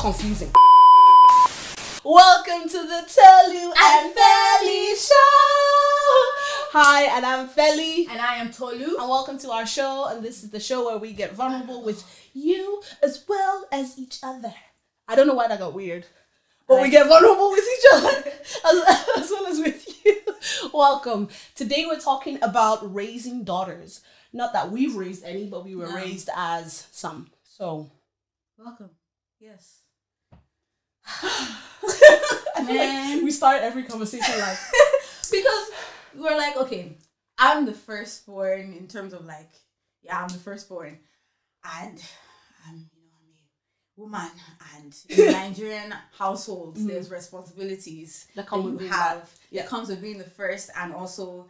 confusing. Welcome to the Tolu and Feli Show. Hi, and I'm Feli. And I am Tolu. And welcome to our show. And this is the show where we get vulnerable with you as well as each other. I don't know why that got weird. But we get vulnerable with each other as, as well as with you. Welcome. Today we're talking about raising daughters. Not that we've raised any, but we were No. raised as some. So Welcome. Yes. Like Man. we start every conversation like because we're like, okay, I'm the firstborn in terms of like, yeah, I'm the firstborn. And I'm, you know, I'm a woman. And in Nigerian households, there's responsibilities That come that you have. that- yeah. It comes with being the first and also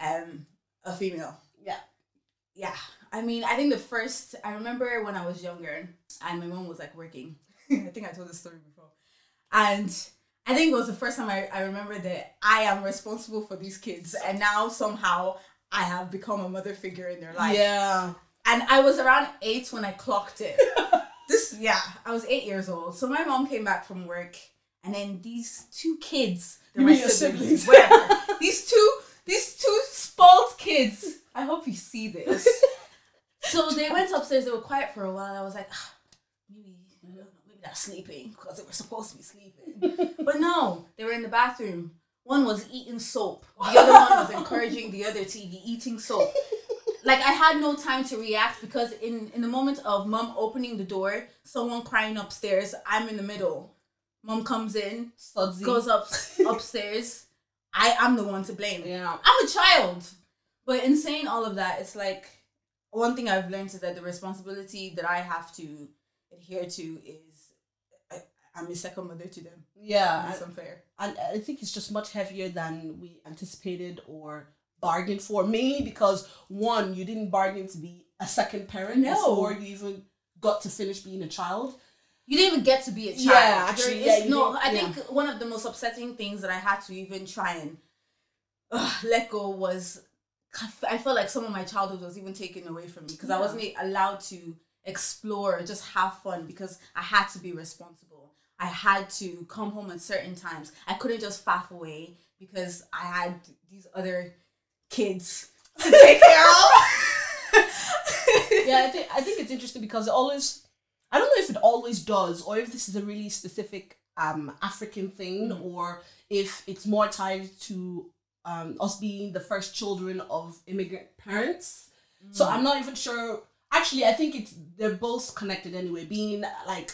um a female. Yeah. yeah i mean i think the first i remember when i was younger and my mom was like working i think i told this story before and i think it was the first time I, I remember that i am responsible for these kids. And now somehow i have become a mother figure in their life. Yeah. and i was around eight when i clocked it. This yeah i was eight years old. So my mom came back from work. And then these two kids they're You my mean your siblings, siblings? whatever. These two these two spoiled kids. I hope you see this. So they went upstairs. They were quiet for a while. I was like ah, maybe I don't know, maybe they're sleeping because they were supposed to be sleeping but no they were in the bathroom one was eating soap the other one was encouraging the other to be eating soap like I had no time to react because in in the moment of mom opening the door, someone crying upstairs, I'm in the middle. Mom comes in, Sudsy. goes up upstairs. I am the one to blame. Yeah. I'm a child. But in saying all of that, it's like one thing I've learned is that the responsibility that I have to adhere to is I'm a second mother to them. Yeah. It's unfair. and I think it's just much heavier than we anticipated or bargained for. Mainly because one, you didn't bargain to be a second parent No. before you even got to finish being a child. You didn't even get to be a child. Yeah, actually, yeah, no. I yeah. think one of the most upsetting things that I had to even try and uh, let go was I felt like some of my childhood was even taken away from me because I wasn't allowed to explore, just have fun because I had to be responsible. I had to come home at certain times. I couldn't just faff away because I had these other kids to take care of. yeah, I think I think it's interesting because it always I don't know if it always does or if this is a really specific um African thing Mm. or if it's more tied to um us being the first children of immigrant parents. Mm. So I'm not even sure actually I think it's they're both connected anyway, being like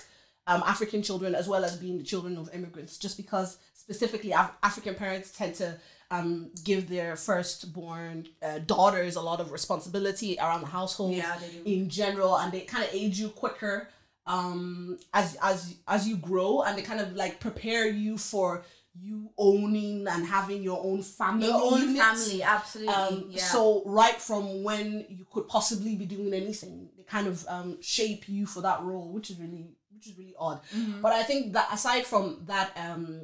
um African children as well as being the children of immigrants just because specifically Af- African parents tend to um, give their firstborn uh, daughters a lot of responsibility around the household Yeah, in general and they kind of age you quicker um as as as you grow and they kind of like prepare you for you owning and having your own family Your own unit. family, absolutely. um yeah. so right from when you could possibly be doing anything they kind of um shape you for that role which is really which is really odd Mhm. but i think that aside from that um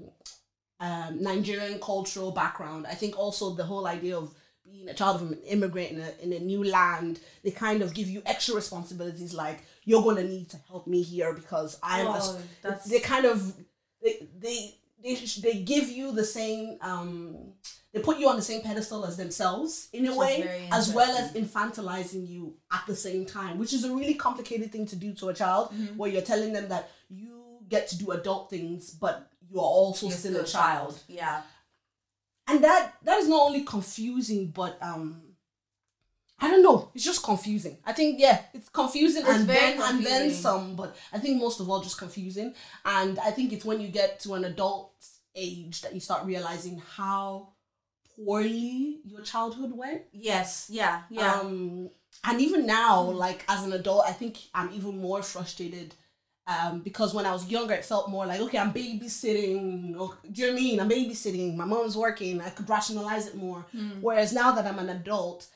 um nigerian cultural background i think also the whole idea of being a child of an immigrant in a, in a new land they kind of give you extra responsibilities like you're going to need to help me here because i'm Oh, they kind of they they they, they give you the same um they put you on the same pedestal as themselves in a Which way as well as infantilizing you at the same time which is a really complicated thing to do to a child Mhm. where you're telling them that you get to do adult things but you are also You're still, a child Yeah. and that that is not only confusing but um I don't know. It's just confusing. I think yeah, it's confusing It's and then and then some, but I think most of all just confusing. And I think it's when you get to an adult age that you start realizing how poorly your childhood went. Yes. Yeah. Yeah. Um, and even now, like as an adult, I think I'm even more frustrated. Um, because when I was younger, it felt more like, okay, I'm babysitting. Or, do you know what I mean? I'm babysitting. My mom's working. I could rationalize it more. Mm. Whereas now that I'm an adult,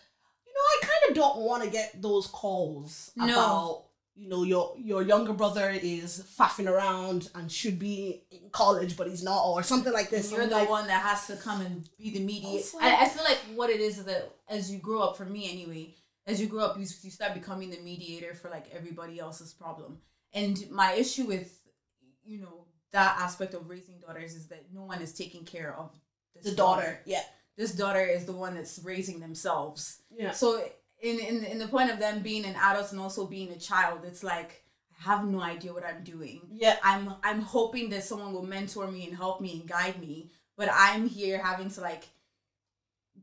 you know, I kind of don't want to get those calls No. about, you know, your your younger brother is faffing around and should be in college, but he's not, or something like this. You're I'm the like, one that has to come and be the mediator. I, I feel like what it is is that as you grow up, for me anyway, as you grow up, you, you start becoming the mediator for like everybody else's problem. And my issue with you know that aspect of raising daughters is that no one is taking care of this The daughter. Yeah. This daughter is the one that's raising themselves. Yeah. So in in in the point of them being an adult and also being a child, it's like I have no idea what I'm doing. Yeah. I'm I'm hoping that someone will mentor me and help me and guide me, but I'm here having to like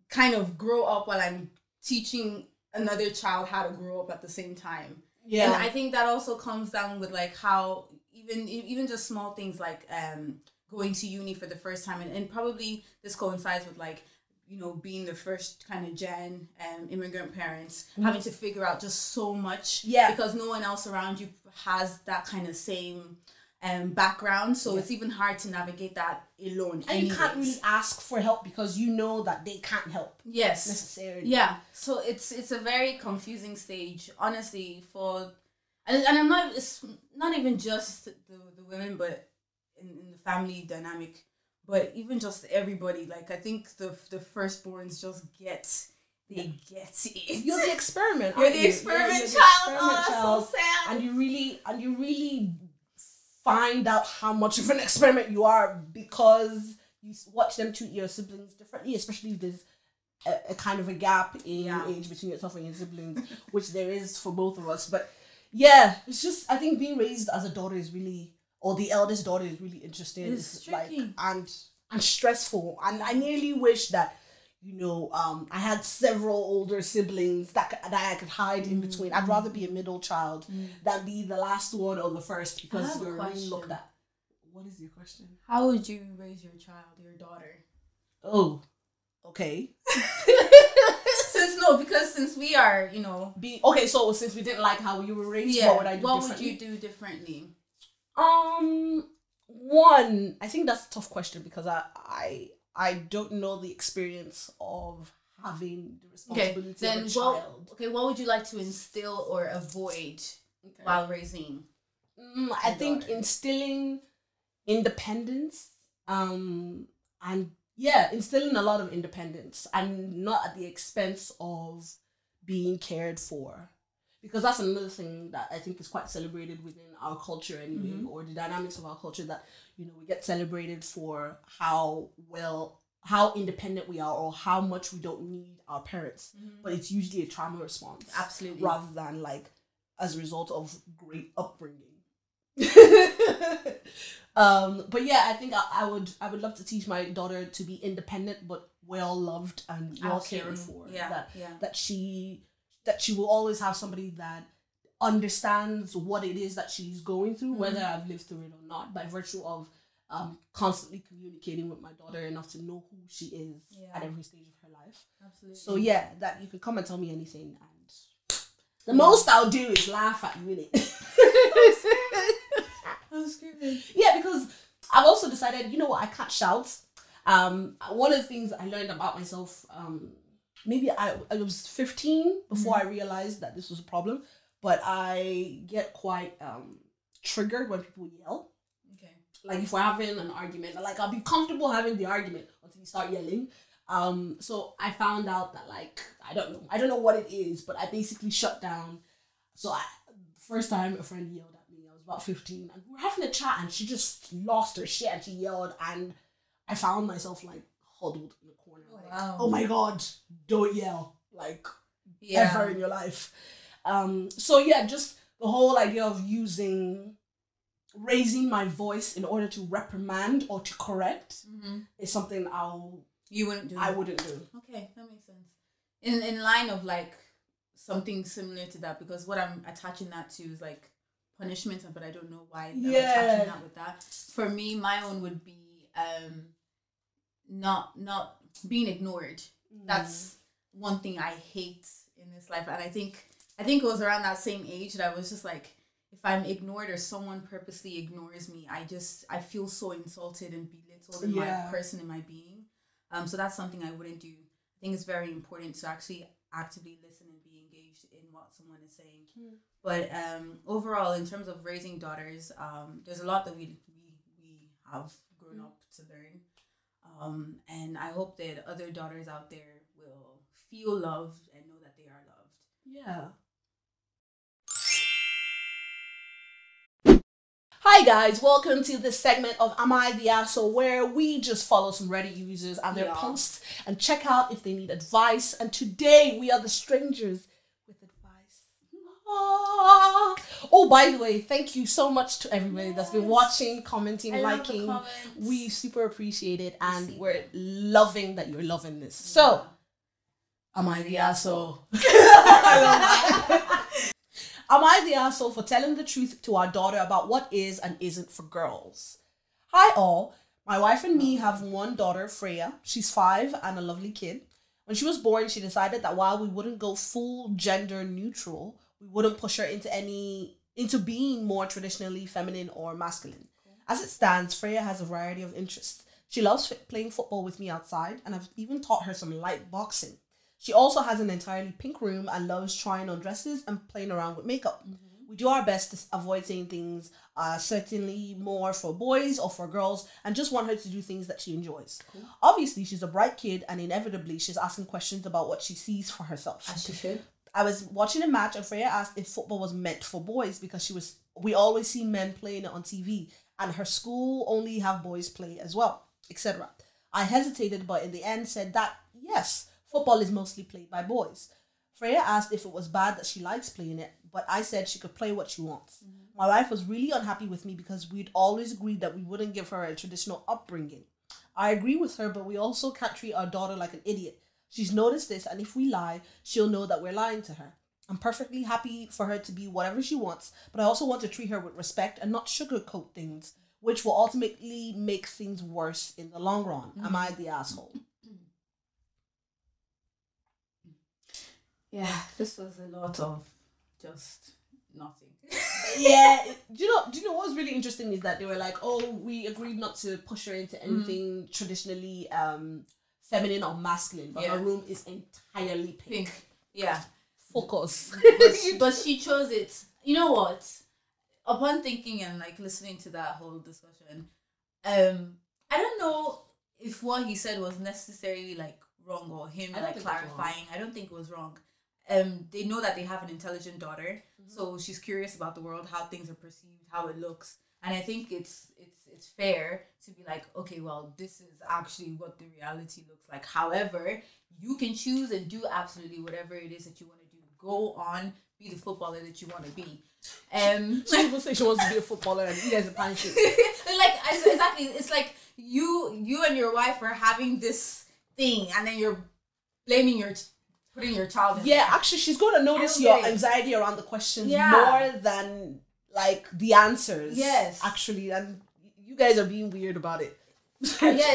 kind of grow up while I'm teaching another child how to grow up at the same time. Yeah. And I think that also comes down with like how even even just small things like um going to uni for the first time and, and probably this coincides with like you know being the first kind of gen um immigrant parents having to figure out just so much Mm-hmm. Yeah. because no one else around you has that kind of same um background so Yeah. it's even hard to navigate that alone and you can't really ask for help because you know that they can't help yes necessarily. yeah so it's it's a very confusing stage honestly for and, and i'm not it's not even just the, the women but in, in the family dynamic but even just everybody like i think the the firstborns just get they get it You're the experiment. You're the you? experiment You're the child. experiment oh, child. so sad. and you really and you really find out how much of an experiment you are because you watch them treat your siblings differently, especially if there's a, a kind of a gap in Yeah. age between yourself and your siblings, which there is for both of us. But yeah, it's just I think being raised as a daughter is really or the eldest daughter is really interesting. It's like tricky. and and stressful. And I nearly wish that you know, um, I had several older siblings that that I could hide in between. I'd rather be a middle child than be the last one or the first because you're really looked at. What is your question? how would you raise your child your daughter Oh, okay. since no because since we are you know Be okay. So since we didn't like how you were raised, yeah what would I do what would you do differently Um, one, I think that's a tough question because I I I don't know the experience of having the Okay, responsibility then of a what? child. Okay, what would you like to instill or avoid Okay. while raising? Mm, I think daughter? instilling independence, um, and yeah, instilling a lot of independence, and not at the expense of being cared for, because that's another thing that I think is quite celebrated within our culture anyway, Mhm. or the dynamics of our culture that you know we get celebrated for how well how independent we are or how much we don't need our parents but it's usually a trauma response Absolutely. rather than like as a result of great upbringing. um, but yeah, I think I, I would I would love to teach my daughter to be independent but well loved and well cared for. Yeah, That yeah. that she that she will always have somebody that understands what it is that she's going through, whether Mm-hmm. I've lived through it or not, by virtue of um, constantly communicating with my daughter enough to know who she is Yeah. at every stage of her life. Absolutely. So yeah, that you can come and tell me anything, and the most I'll do is laugh at you in it. I'm screaming. yeah, because I've also decided, you know what, I can't shout. Um, one of the things I learned about myself, um, maybe I, I was 15 before I realized that this was a problem, but I get quite um, triggered when people yell. Okay. Like if we're having an argument, like I'll be comfortable having the argument until you start yelling. Um, so I found out that like I don't know, I don't know what it is, but I basically shut down. So I first time a friend yelled at me, I was about fifteen, and we were having a chat, and she just lost her shit and she yelled, and I found myself like huddled in the corner, Oh, like, wow. oh my god, don't yell, like Yeah. ever in your life. Um, so yeah, just the whole idea of using raising my voice in order to reprimand or to correct hmm is something I'll You wouldn't do. I that. wouldn't do. Okay, that makes sense. In in line of like something similar to that, because what I'm attaching that to is like punishment, but I don't know why I'm Yeah. attaching that with that. For me, my own would be um not not being ignored. That's one thing I hate in this life, and I think I think it was around that same age that I was just like, if I'm ignored or someone purposely ignores me, I just I feel so insulted and belittled in Yeah. my person in my being. Um, so that's something I wouldn't do. I think it's very important to actually actively listen and be engaged in what someone is saying. Hmm. But um, overall, in terms of raising daughters, um, there's a lot that we we we have grown up to learn. Um, and I hope that other daughters out there will feel loved and know that they are loved. Yeah. Hi guys, welcome to this segment of Am I the Asshole where we just follow some Reddit users and their Yeah. posts and check out if they need advice. And today we are the strangers. Ah. Oh, by the way, thank you so much to everybody that's been watching, commenting, I liking. We super appreciate it and see we're loving that you're loving this. So, am I the asshole? Am I the asshole for telling the truth to our daughter about what is and isn't for girls? Hi, all. My wife and me have one daughter, Freya. She's five and a lovely kid. When she was born, she decided that while we wouldn't go full gender neutral, we wouldn't push her into any into being more traditionally feminine or masculine. As it stands, Freya has a variety of interests. She loves f- playing football with me outside, and I've even taught her some light boxing. She also has an entirely pink room and loves trying on dresses and playing around with makeup. We do our best to avoid saying things uh, certainly more for boys or for girls and just want her to do things that she enjoys. Obviously, she's a bright kid and inevitably she's asking questions about what she sees for herself. As she should. I was watching a match and Freya asked if football was meant for boys because she was we always see men playing it on TV and her school only have boys play as well, etc. I hesitated but in the end said that yes, football is mostly played by boys. Freya asked if it was bad that she likes playing it, but I said she could play what she wants. Mm-hmm. My wife was really unhappy with me because we'd always agreed that we wouldn't give her a traditional upbringing. I agree with her, but we also can't treat our daughter like an idiot. She's noticed this, and if we lie, she'll know that we're lying to her. I'm perfectly happy for her to be whatever she wants, but I also want to treat her with respect and not sugarcoat things, which will ultimately make things worse in the long run. Am I the asshole? Yeah, this was a lot of just nothing. yeah. Do you know? Do you know what's really interesting is that they were like, "Oh, we agreed not to push her into anything traditionally um feminine or masculine, but Yeah. her room is entirely pink." Pink. Yeah. Focus. but, but she chose it. You know what? Upon thinking and like listening to that whole discussion, um, I don't know if what he said was necessarily like wrong or him like think it's wrong. clarifying. I don't think it was wrong. Um, they know that they have an intelligent daughter, Mm-hmm. so she's curious about the world, how things are perceived, how it looks, and I think it's it's it's fair to be like, okay, well, this is actually what the reality looks like. However, you can choose and do absolutely whatever it is that you want to do. Go on, be the footballer that you want to be. Um, Some people say she wants to be a footballer, and you guys are panicking. like exactly, it's like you you and your wife are having this thing, and then you're blaming your putting your child. In Yeah, there. actually, she's going to notice your anxiety around the questions Yeah. more than like the answers. Yes. actually, and you guys are being weird about it. yeah, yeah,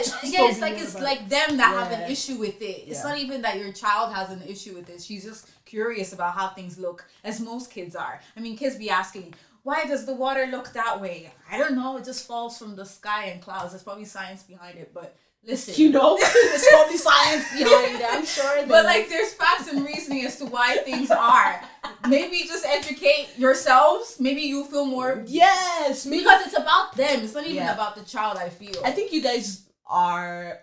it's like it's like them that have an issue with it. It's Yeah. not even that your child has an issue with it. She's just curious about how things look, as most kids are. I mean, kids be asking, why does the water look that way? I don't know. It just falls from the sky and clouds. There's probably science behind it, but listen. You know, there's probably science behind it. I'm sure. but like there's facts and reasoning as to why things are. Maybe just educate yourselves. Maybe you feel more yes, maybe because it's about them. It's not even Yeah. about the child. I feel. I think you guys are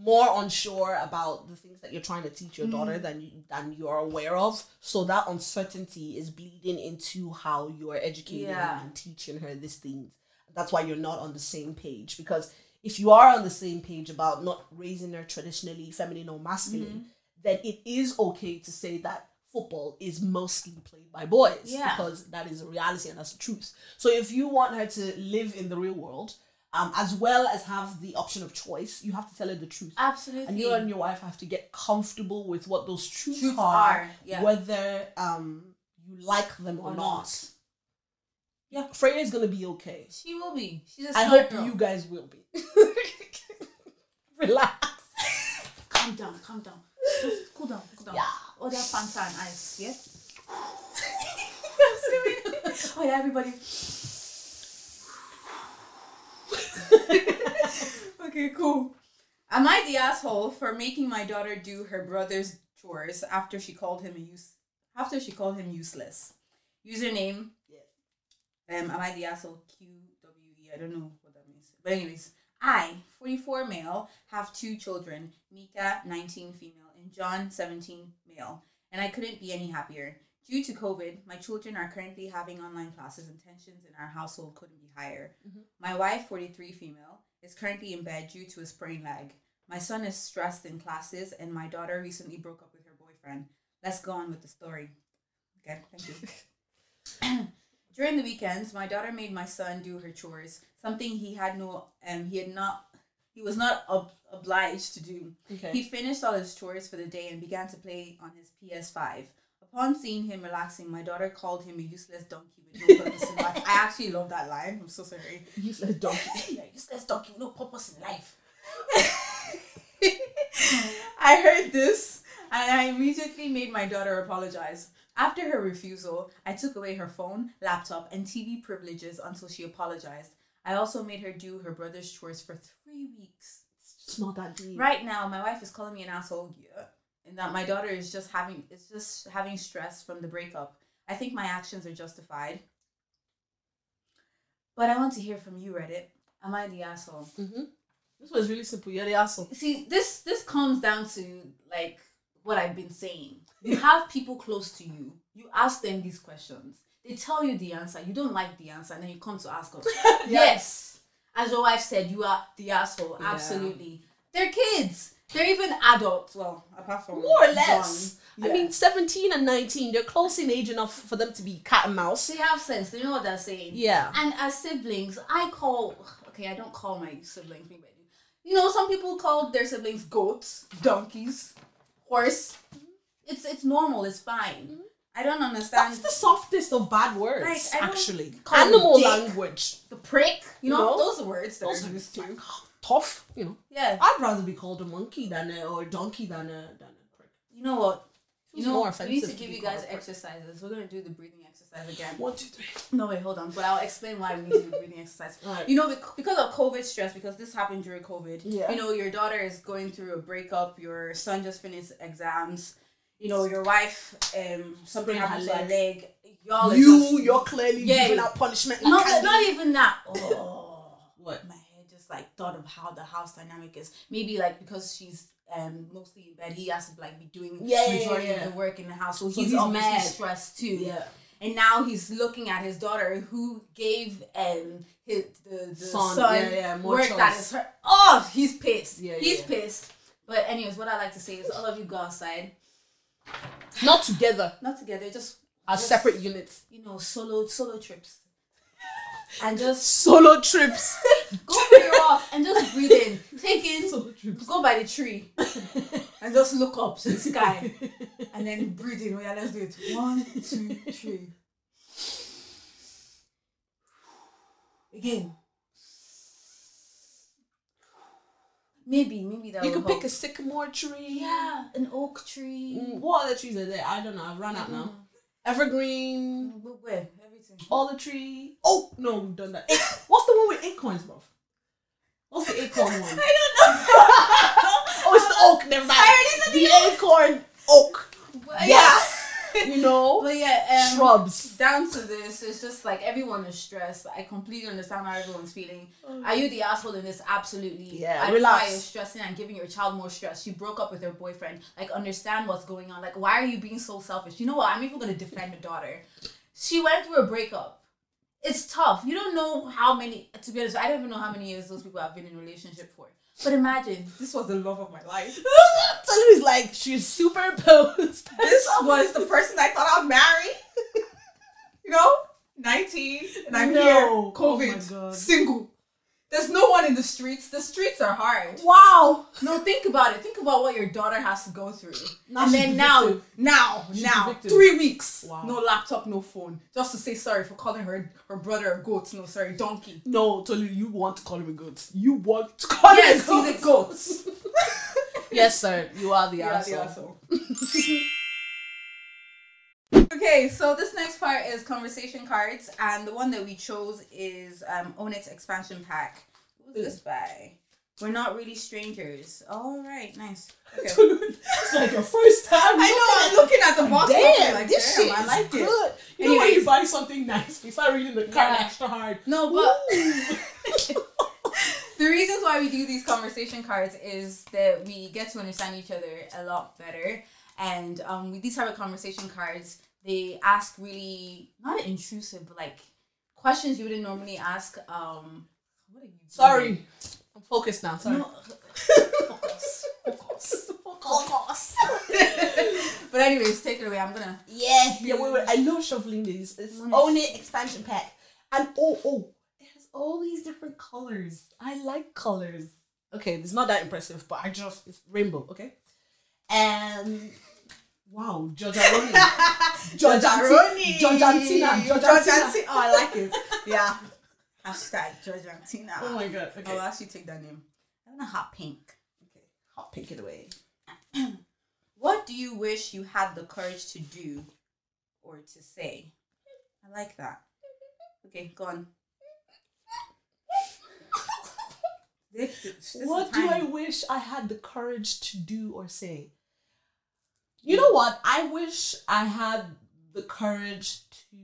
more unsure about the things that you're trying to teach your Mm. daughter than you than you are aware of. So that uncertainty is bleeding into how you are educating Yeah. and teaching her these things. That's why you're not on the same page. Because if you are on the same page about not raising her traditionally feminine or masculine, Mm-hmm. then it is okay to say that football is mostly played by boys Yeah. because that is a reality and that's the truth. So if you want her to live in the real world, um, as well as have the option of choice, you have to tell her the truth. Absolutely. And you and your wife have to get comfortable with what those truths, Truths are, are, yeah. whether um you like them or, Or not. not. Yeah. Freya's gonna be okay. She will be. She's a I hope girl. you guys will be. Relax. calm down, calm down. Just cool down, cool down. Yeah. Oh, that Fanta and ice, yeah? oh yeah, everybody. okay, cool. Am I the asshole for making my daughter do her brother's chores after she called him a use after she called him useless? Username. Um, am I the asshole? Q W E. I don't know what that means. But anyways, I, 44 male, have two children, Mika, 19 female, and John, 17 male. And I couldn't be any happier. Due to COVID, my children are currently having online classes and tensions in our household couldn't be higher. My wife, 43 female, is currently in bed due to a sprain leg. My son is stressed in classes, and my daughter recently broke up with her boyfriend. Let's go on with the story. Okay, thank you. During the weekends, my daughter made my son do her chores, something he had no, um, he had not, he was not ob- obliged to do. Okay. He finished all his chores for the day and began to play on his PS5. Upon seeing him relaxing, my daughter called him a useless donkey with no purpose in life. I actually love that line. I'm so sorry. Useless donkey. yeah, useless donkey with no purpose in life. I heard this and I immediately made my daughter apologize. After her refusal, I took away her phone, laptop, and TV privileges until she apologized. I also made her do her brother's chores for three weeks. It's not that deep. Right now, my wife is calling me an asshole, yeah, and that my daughter is just having is just having stress from the breakup. I think my actions are justified. But I want to hear from you, Reddit. Am I the asshole? Mm-hmm. This was really simple. You're the asshole. See, this this comes down to like what I've been saying. You have people close to you. You ask them these questions. They tell you the answer. You don't like the answer, and then you come to ask us. Yes, as your wife said, you are the asshole. Yeah. Absolutely. They're kids. They're even adults. Well, apart from More or less. John. I mean, 17 and 19, they're close in age enough for them to be cat and mouse. they have sense. They know what they're saying. Yeah. And as siblings, I call okay, I don't call my siblings You know, some people call their siblings goats, donkeys, horse. It's it's normal, it's fine. Mm-hmm. I don't understand That's the softest of bad words, Like, actually. Animal dick. language. the prick. You know, No. those words that Those are used to. Oh, tough, you know. Yeah. I'd rather be called a monkey than a, or a donkey than a, than a prick. You know what? You know, more we need to give you guys called a prick. exercises. We're gonna do the breathing exercise again. One, two, three. No, wait, hold on. But I'll explain why we need to do the breathing exercise. Alright. You know, because of COVID stress, because this happened during COVID. Yeah. You know, your daughter is going through a breakup. Your son just finished exams. You know, your wife, um, something happened to her leg. leg. Y'all are You, just, you're clearly Yeah. giving out punishment. not, like not even that. Oh, What? my head just like thought of how the house dynamic is. Maybe like because she's um mostly in bed, he has to like be doing Yeah, yeah, majority yeah. of the work in the house, so, So he's, he's obviously mad. stressed too. Yeah. And now he's looking at his daughter who gave um his the, the Son, son, yeah, yeah, more work that choice. is her. Oh, he's pissed. Yeah, he's yeah. pissed. But anyways, what I like to say is all of you go outside, Not together, not together, just as just, separate units. You know, solo solo trips, and just Solo trips. go for your walk and just breathe in, take in, Solo trips. go by the tree, and just look up to the sky, and then breathe in. Oh yeah, let's do it. One, two, three. Again. Maybe, maybe that You could pick help. a sycamore tree. yeah, an oak tree. Mm, What other trees are there? I don't know. I've run out now. Evergreen. Mm, Where? Everything. All the tree. Oh no, we've done that. What's the one with acorns, bro? What's the acorn one? I don't know. Oh, it's the oak. Never mind. I already the acorn oak. Well, Yes. You know, But yeah, um, shrubs. down to this, it's just like everyone is stressed. I completely understand how everyone's feeling. Are you the asshole in this? Absolutely. Yeah, I don't know why relax. you're stressing and giving your child more stress. She broke up with her boyfriend. Like, understand what's going on. Like, why are you being so selfish? You know what? I'm even gonna defend the daughter. She went through a breakup. It's tough. You don't know how many. To be honest, I don't even know how many years those people have been in a relationship for. But imagine this was the love of my life. Tell him he's like she's superimposed. this was the person I thought I'd marry. you know, 19, and I'm No. here, Oh COVID, God. single. There's no one in the streets. The streets are hard. Wow. No, think about it. Think about what your daughter has to go through. Now and then now, now, She's now, three weeks. Wow. No laptop, no phone. Just to say sorry for calling her her brother a goat. No, sorry, donkey. No, totally. You want to call him a goat. You want to call Yes, him a he's a goat. goat. Yes, sir. You are the You are the asshole. okay, so this next part is conversation cards, and the one that we chose is um, Onyx expansion pack. Who's this by? We're not really strangers. All right, nice. Okay. it's like your first time. I know. I'm looking at the box. Damn, like, this damn, shit I is like it. good. You know when you buy something nice, you start reading the card Yeah. extra hard. No, but the reasons why we do these conversation cards is that we get to understand each other a lot better and um, with these type of conversation cards they ask really not intrusive, but like questions you wouldn't normally ask. Um, what are you? Doing? Sorry, I'm focused now. Sorry. No, focus, focus, focus. but anyways, take it away. I'm gonna. Yeah, yeah. Wait, wait. I love shuffling these. It's Nice. own it expansion pack, and oh, oh, it has all these different colors. I like colors. Okay, it's not that impressive, but I just it's rainbow. Okay, and wow, Giorgiaroni, Giorgiaroni, Giorgiantina, Giorgiantina. Oh, I like it. Yeah. Hashtag Georgiantina. Oh my god. Okay. Oh, I'll actually take that name. I'm gonna hot pink. okay. Hot pink it away. What do you wish you had the courage to do or to say? I like that. Okay, go on. This- this what do I wish I had the courage to do or say? You know what? I wish I had the courage to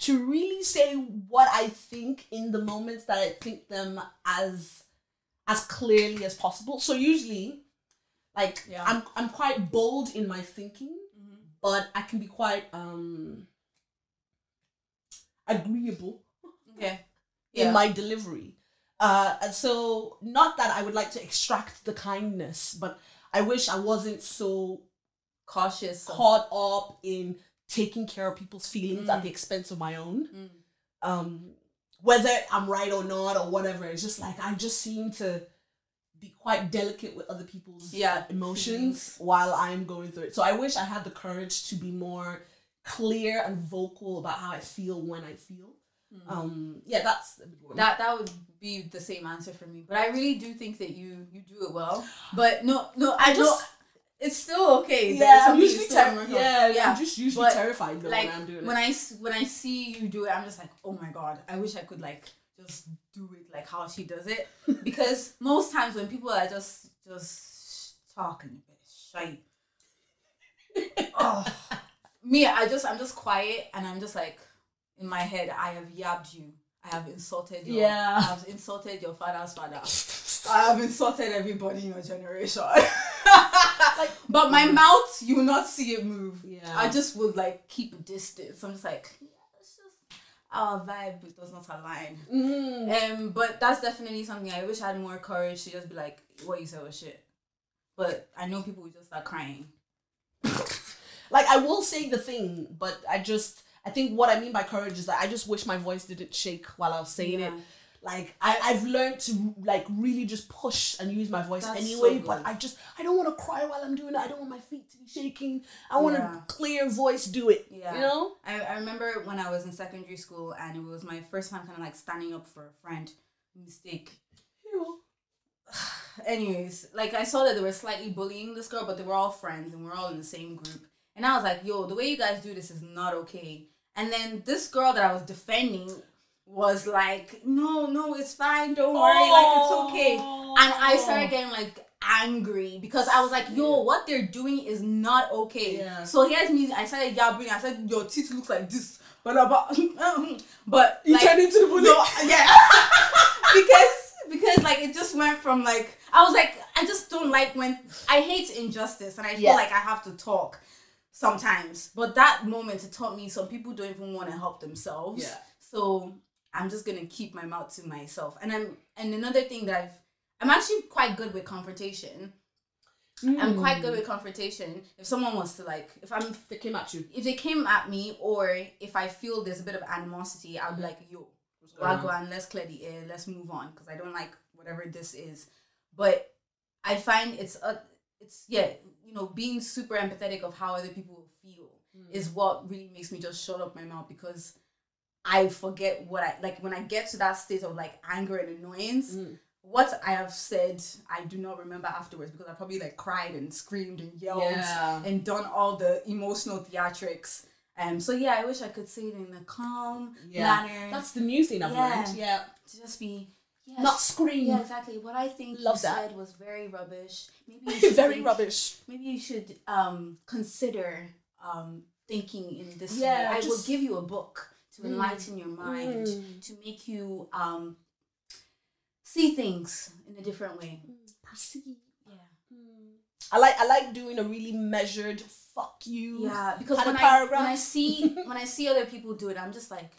to really say what I think in the moments that I think them as as clearly as possible. So usually like Yeah. I'm I'm quite bold in my thinking, Mhm. but I can be quite um agreeable Okay. in my delivery. Uh, and so, not that I would like to extract the kindness, but I wish I wasn't so Cautious. caught up in taking care of people's feelings at Mm. the expense of my own. Mm. Um, whether I'm right or not or whatever, it's just like I just seem to be quite delicate with other people's Yeah, emotions feelings. while I'm going through it. So I wish I had the courage to be more clear and vocal about how I feel when I feel. Um, yeah, that's a big one. That that would be the same answer for me. But I really do think that you you do it well. But no no I, I know just- it's still okay. Yeah, I'm usually still ter- work yeah, yeah. I'm just usually But, terrified though like when I'm doing when it. I when I see you do it, I'm just like, oh my god, I wish I could like just do it like how she does it. because most times when people are just just talking a shy, oh, me, I just I'm just quiet and I'm just like in my head, I have yabbed you. I have insulted your Yeah. I have insulted your father's father. I have insulted everybody in your generation. Like- but my mouth, you will not see it move. Yeah. I just would like keep a distance. I'm just like, yeah, it's just our vibe does not align. Mm. Um, but that's definitely something I wish I had more courage to just be like, what you said was shit. But I know people would just start crying. Like I will say the thing, but I just I think what I mean by courage is that I just wish my voice didn't shake while I was saying it. Like I, I've learned to like really just push and use my voice That's anyway, so but. I just I don't want to cry while I'm doing it. I don't want my feet to be shaking. I want Yeah. a clear voice do it. Yeah. You know? I, I remember when I was in secondary school and it was my first time kind of like standing up for a friend. Mistake. anyways, like I saw that they were slightly bullying this girl, but they were all friends and we're all in the same group. And I was like, yo, the way you guys do this is not okay. And then this girl that I was defending was like, no, no, it's fine, don't worry, like it's okay. And I started oh. getting like angry because I was like, yo, what they're doing is not okay. Yeah. So here's me, I started yabbing, I said, your teeth looks like this. But uh, about but You like, turned into the bully. no, yeah. because because like it just went from like I was like I just don't like when I hate injustice and I feel Yeah. like I have to talk sometimes. But that moment it taught me some people don't even want to help themselves. Yeah. So I'm just gonna keep my mouth to myself. And I'm and another thing that I've I'm actually quite good with confrontation. I'm quite good hmm. with confrontation. If someone wants to like if I'm They came at you. if they came at me or if I feel there's a bit of animosity, I'll be like, yo, Wagwan, uh-huh. let's clear the air, let's move on because I don't like whatever this is. But I find it's a, it's yeah, you know, being super empathetic of how other people feel is what really makes me just shut up my mouth because I forget what I like when I get to that state of like anger and annoyance. Mm. What I have said, I do not remember afterwards because I probably like cried and screamed and yelled Yeah. and done all the emotional theatrics. Um, so yeah, I wish I could say it in a calm Yeah. manner. That's the new thing I've Yeah. learned. Yeah. to just be yes, Not scream. Yeah, exactly. What I think Love you that. said was very rubbish. Maybe you should Very think- rubbish. Maybe you should um consider um thinking in this Yeah, way. I will just- give you a book to Mm. enlighten your mind, Mm. to make you um see things in a different way. Perceive. Yeah. I like I like doing a really measured, fuck you. Yeah, because when I, paragraph. when I see when I see other people do it, I'm just like,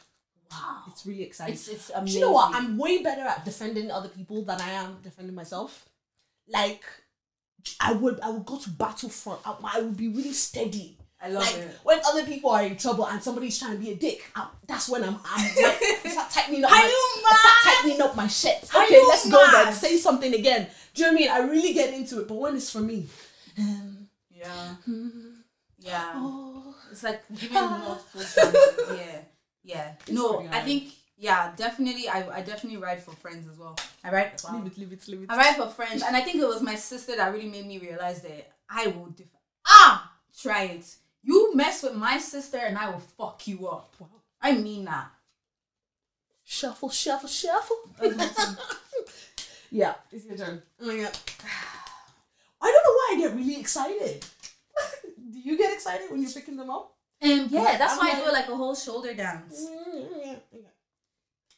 wow, it's really exciting. it's it's Do you know what? I'm way better at defending other people than I am defending myself. Like, I would I would go to battlefront. I, I would be really steady. I love like it. when other people are in trouble and somebody's trying to be a dick, i that's when I'm I'm like, start tightening up. Are my, you I start tightening up my shit. Okay, let's go then. Say something again. Do you know what I mean? I really get into it, but when it's for me, um, Yeah, yeah. oh, It's like giving multiple chances. Yeah, yeah. No, I think yeah, definitely. I I definitely ride for friends as well. I ride. Wow. leave it, leave it, leave it. I ride for friends, and I think it was my sister that really made me realize that I will def- ah try it. You mess with my sister, and I will fuck you up. Wow. I mean that. Shuffle, shuffle, shuffle. yeah, it's your turn. Oh my god. I don't know why I get really excited. Do you get excited when you're picking them up? And yeah, that's I'm why I do it like a whole shoulder dance. Mm, mm, mm,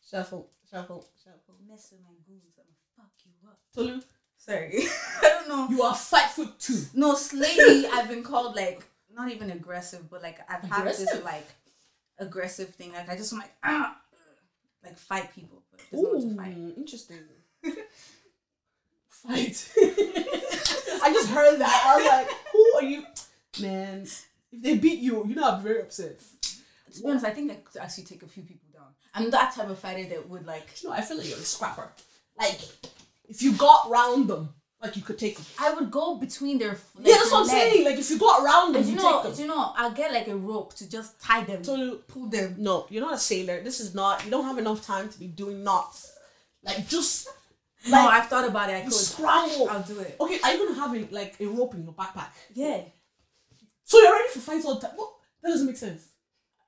shuffle, shuffle, shuffle. Mess with my goons, I'm gonna fuck you up. Tolu, Sorry, I don't know. you are five foot two. No, lately I've been called like not even aggressive, but like I've had this like aggressive thing. Like I just want like ah, like fight people, but there's no to fight. Interesting. Fight. I just heard that. I was like, who are you? Man, if they beat you, you know I'm very upset. To be honest, I think I could actually take a few people down. I'm that type of fighter that would like. No, I feel like you're a scrapper. Like, if you got round them, like you could take them. I would go between their. Like, yeah, that's what I'm legs. saying. Like, if you got around them, you, you know, take them. you know, I'll get like a rope to just tie them, Tolu, pull them. no, you're not a sailor. This is not. You don't have enough time to be doing knots. Like, just No, I've thought about it. I could. scramble. I'll do it. Okay, are you gonna have a, like a rope in your backpack? Yeah, So you're ready for fights all the time? What? That doesn't make sense.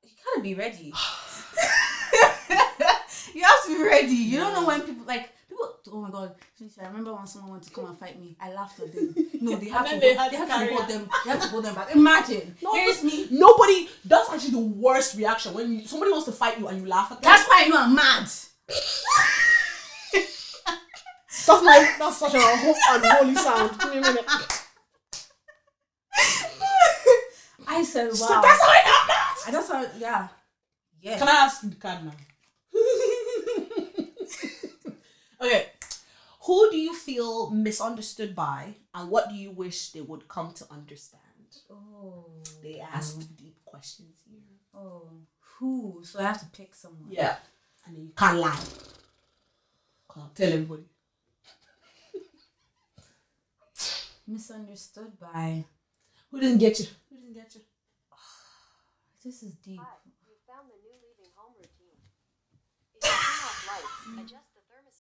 you gotta be ready. you have to be ready. You don't know when people like people. Oh my god! I remember when someone wanted to come and fight me. I laughed at them. No, they have to. they had have to hold them. They have to hold them back. Imagine. No, Here's me. Nobody. That's actually the worst reaction when you, somebody wants to fight you and you laugh at them. That's why I know I'm mad. That's like that's such an unholy sound. Give me a minute. I said, wow. So that's how I got mad. I just saw, yeah, yeah. Can I ask the card now? okay. Who do you feel misunderstood by, and what do you wish they would come to understand? oh, They asked deep questions here. oh, who? So I have to pick someone. Yeah. And then you can't lie. Can't tell everybody. Misunderstood by. Who didn't get you? Who didn't get you? This is deep. Hi, you found the new leaving home routine. If you turn off lights, adjust